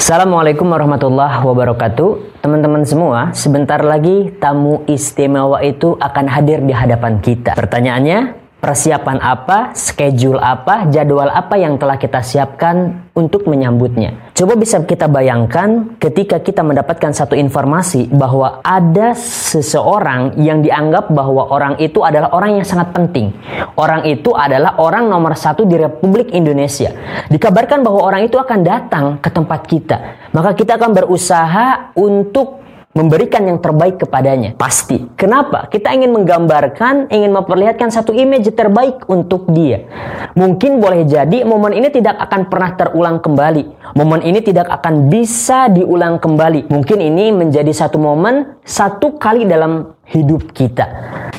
Assalamualaikum warahmatullahi wabarakatuh. Teman-teman semua, sebentar lagi tamu istimewa itu akan hadir di hadapan kita. Pertanyaannya, persiapan apa, schedule apa, jadwal apa yang telah kita siapkan untuk menyambutnya. Coba bisa kita bayangkan ketika kita mendapatkan satu informasi bahwa ada seseorang yang dianggap bahwa orang itu adalah orang yang sangat penting. Orang itu adalah orang nomor satu di Republik Indonesia. Dikabarkan bahwa orang itu akan datang ke tempat kita. Maka kita akan berusaha untuk memberikan yang terbaik kepadanya. Pasti. Kenapa? Kita ingin menggambarkan, ingin memperlihatkan satu image terbaik untuk dia. Mungkin boleh jadi momen ini tidak akan pernah terulang kembali. Momen ini tidak akan bisa diulang kembali. Mungkin ini menjadi satu momen satu kali dalam hidup kita.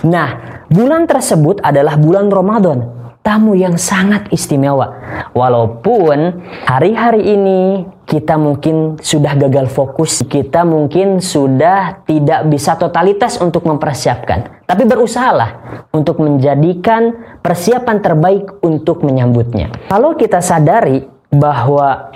Nah, bulan tersebut adalah bulan Ramadan tamu yang sangat istimewa. Walaupun hari-hari ini kita mungkin sudah gagal fokus, kita mungkin sudah tidak bisa totalitas untuk mempersiapkan. Tapi berusahalah untuk menjadikan persiapan terbaik untuk menyambutnya. Kalau kita sadari bahwa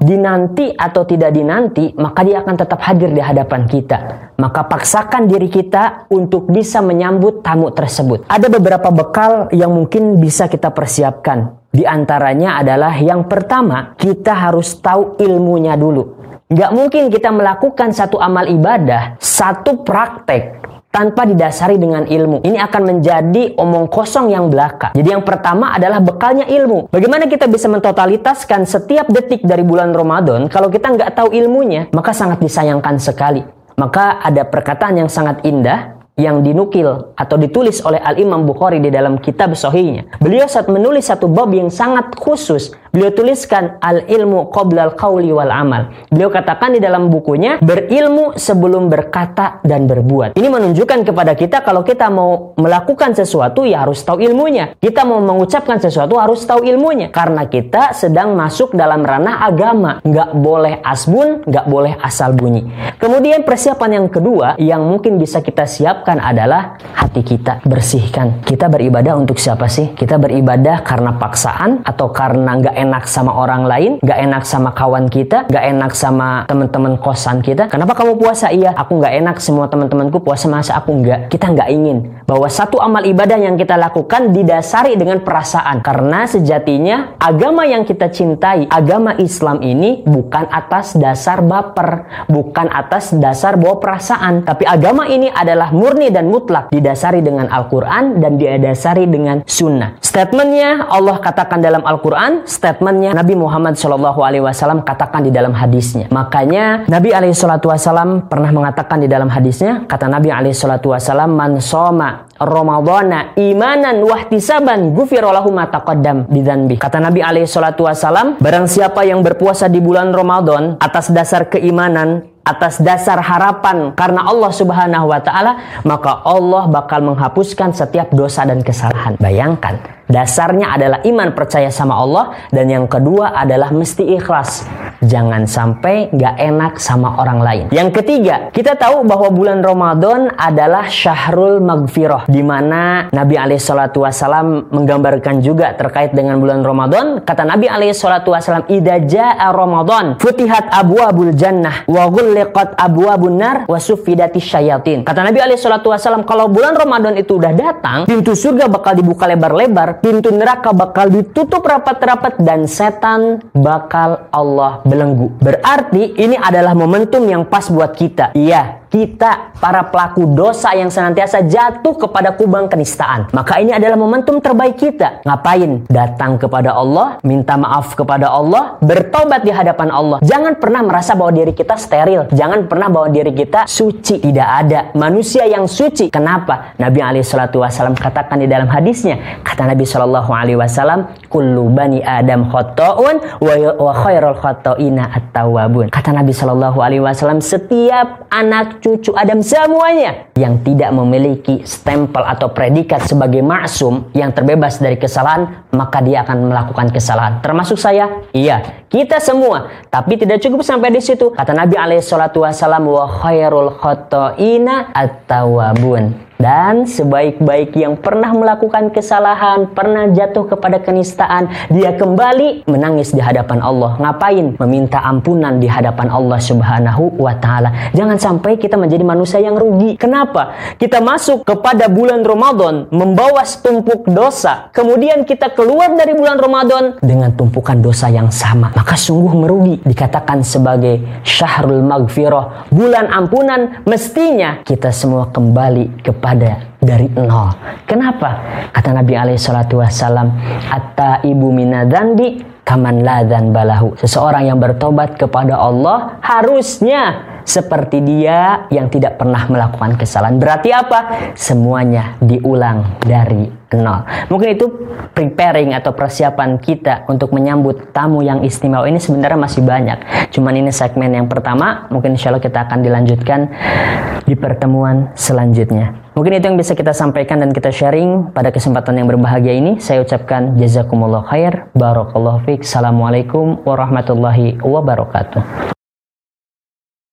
dinanti atau tidak dinanti, maka dia akan tetap hadir di hadapan kita. Maka paksakan diri kita untuk bisa menyambut tamu tersebut. Ada beberapa bekal yang mungkin bisa kita persiapkan. Di antaranya adalah yang pertama, kita harus tahu ilmunya dulu. Gak mungkin kita melakukan satu amal ibadah, satu praktek, tanpa didasari dengan ilmu. Ini akan menjadi omong kosong yang belaka. Jadi yang pertama adalah bekalnya ilmu. Bagaimana kita bisa mentotalitaskan setiap detik dari bulan Ramadan kalau kita nggak tahu ilmunya, maka sangat disayangkan sekali. Maka ada perkataan yang sangat indah yang dinukil atau ditulis oleh Al-Imam Bukhari di dalam kitab sahihnya. Beliau saat menulis satu bab yang sangat khusus, beliau tuliskan al-ilmu qoblal qawli wal amal. Beliau katakan di dalam bukunya, berilmu sebelum berkata dan berbuat. Ini menunjukkan kepada kita kalau kita mau melakukan sesuatu ya harus tahu ilmunya. Kita mau mengucapkan sesuatu harus tahu ilmunya. Karena kita sedang masuk dalam ranah agama. Nggak boleh asbun, nggak boleh asal bunyi. Kemudian persiapan yang kedua yang mungkin bisa kita siapkan adalah hati kita bersihkan. Kita beribadah untuk siapa sih? Kita beribadah karena paksaan atau karena nggak enak sama orang lain, nggak enak sama kawan kita, nggak enak sama teman-teman kosan kita. Kenapa kamu puasa? Iya, aku nggak enak semua teman-temanku puasa masa aku nggak. Kita nggak ingin bahwa satu amal ibadah yang kita lakukan didasari dengan perasaan. Karena sejatinya agama yang kita cintai, agama Islam ini bukan atas dasar baper, bukan atas dasar bawa perasaan, tapi agama ini adalah murni murni dan mutlak didasari dengan Al-Quran dan didasari dengan Sunnah. Statementnya Allah katakan dalam Al-Quran, statementnya Nabi Muhammad SAW katakan di dalam hadisnya. Makanya Nabi SAW pernah mengatakan di dalam hadisnya, kata Nabi SAW, man soma Ramadana imanan wahtisaban gufirolahu mataqaddam bidzanbi. Kata Nabi alaihi salatu wasalam, barang siapa yang berpuasa di bulan Ramadan atas dasar keimanan atas dasar harapan karena Allah Subhanahu wa taala, maka Allah bakal menghapuskan setiap dosa dan kesalahan. Bayangkan, dasarnya adalah iman percaya sama Allah dan yang kedua adalah mesti ikhlas. Jangan sampai nggak enak sama orang lain. Yang ketiga, kita tahu bahwa bulan Ramadan adalah syahrul magfirah di mana Nabi alaihi salatu wasallam menggambarkan juga terkait dengan bulan Ramadan. Kata Nabi alaihi salatu wasallam, "Idza jaa Ramadan, futihat abwabul jannah wa abwabun nar wa suffidatis syayatin." Kata Nabi alaihi salatu wasallam, kalau bulan Ramadan itu udah datang, pintu surga bakal dibuka lebar-lebar, pintu neraka bakal ditutup rapat-rapat dan setan bakal Allah belenggu. Berarti ini adalah momentum yang pas buat kita. Iya, kita para pelaku dosa yang senantiasa jatuh kepada kubang kenistaan. Maka ini adalah momentum terbaik kita. Ngapain? Datang kepada Allah, minta maaf kepada Allah, bertobat di hadapan Allah. Jangan pernah merasa bahwa diri kita steril. Jangan pernah bahwa diri kita suci. Tidak ada manusia yang suci. Kenapa? Nabi SAW katakan di dalam hadisnya. Kata Nabi SAW, Kullu bani Adam khoto'un wa khairul khoto'ina at-tawabun. Kata Nabi SAW, setiap anak cucu Adam semuanya yang tidak memiliki stempel atau predikat sebagai maksum yang terbebas dari kesalahan, maka dia akan melakukan kesalahan. Termasuk saya? Iya, kita semua. Tapi tidak cukup sampai di situ. Kata Nabi alaihi salatu wasallam wa khairul khotoina at-tawabun Dan sebaik-baik yang pernah melakukan kesalahan, pernah jatuh kepada kenistaan, dia kembali menangis di hadapan Allah. Ngapain? Meminta ampunan di hadapan Allah Subhanahu wa taala. Jangan sampai kita menjadi manusia yang rugi. Kenapa? Kita masuk kepada bulan Ramadan membawa setumpuk dosa, kemudian kita keluar dari bulan Ramadan dengan tumpukan dosa yang sama. Maka sungguh merugi. Dikatakan sebagai syahrul maghfirah, bulan ampunan, mestinya kita semua kembali kepada dari nol. Kenapa? Kata Nabi alaihi salatu wassalam, "Atta ibu minadanbi kaman ladan balahu." Seseorang yang bertobat kepada Allah harusnya seperti dia yang tidak pernah melakukan kesalahan. Berarti apa? Semuanya diulang dari nol. Mungkin itu preparing atau persiapan kita untuk menyambut tamu yang istimewa ini sebenarnya masih banyak. Cuman ini segmen yang pertama, mungkin insya Allah kita akan dilanjutkan di pertemuan selanjutnya. Mungkin itu yang bisa kita sampaikan dan kita sharing pada kesempatan yang berbahagia ini. Saya ucapkan jazakumullah khair, barakallahu fiq, assalamualaikum warahmatullahi wabarakatuh.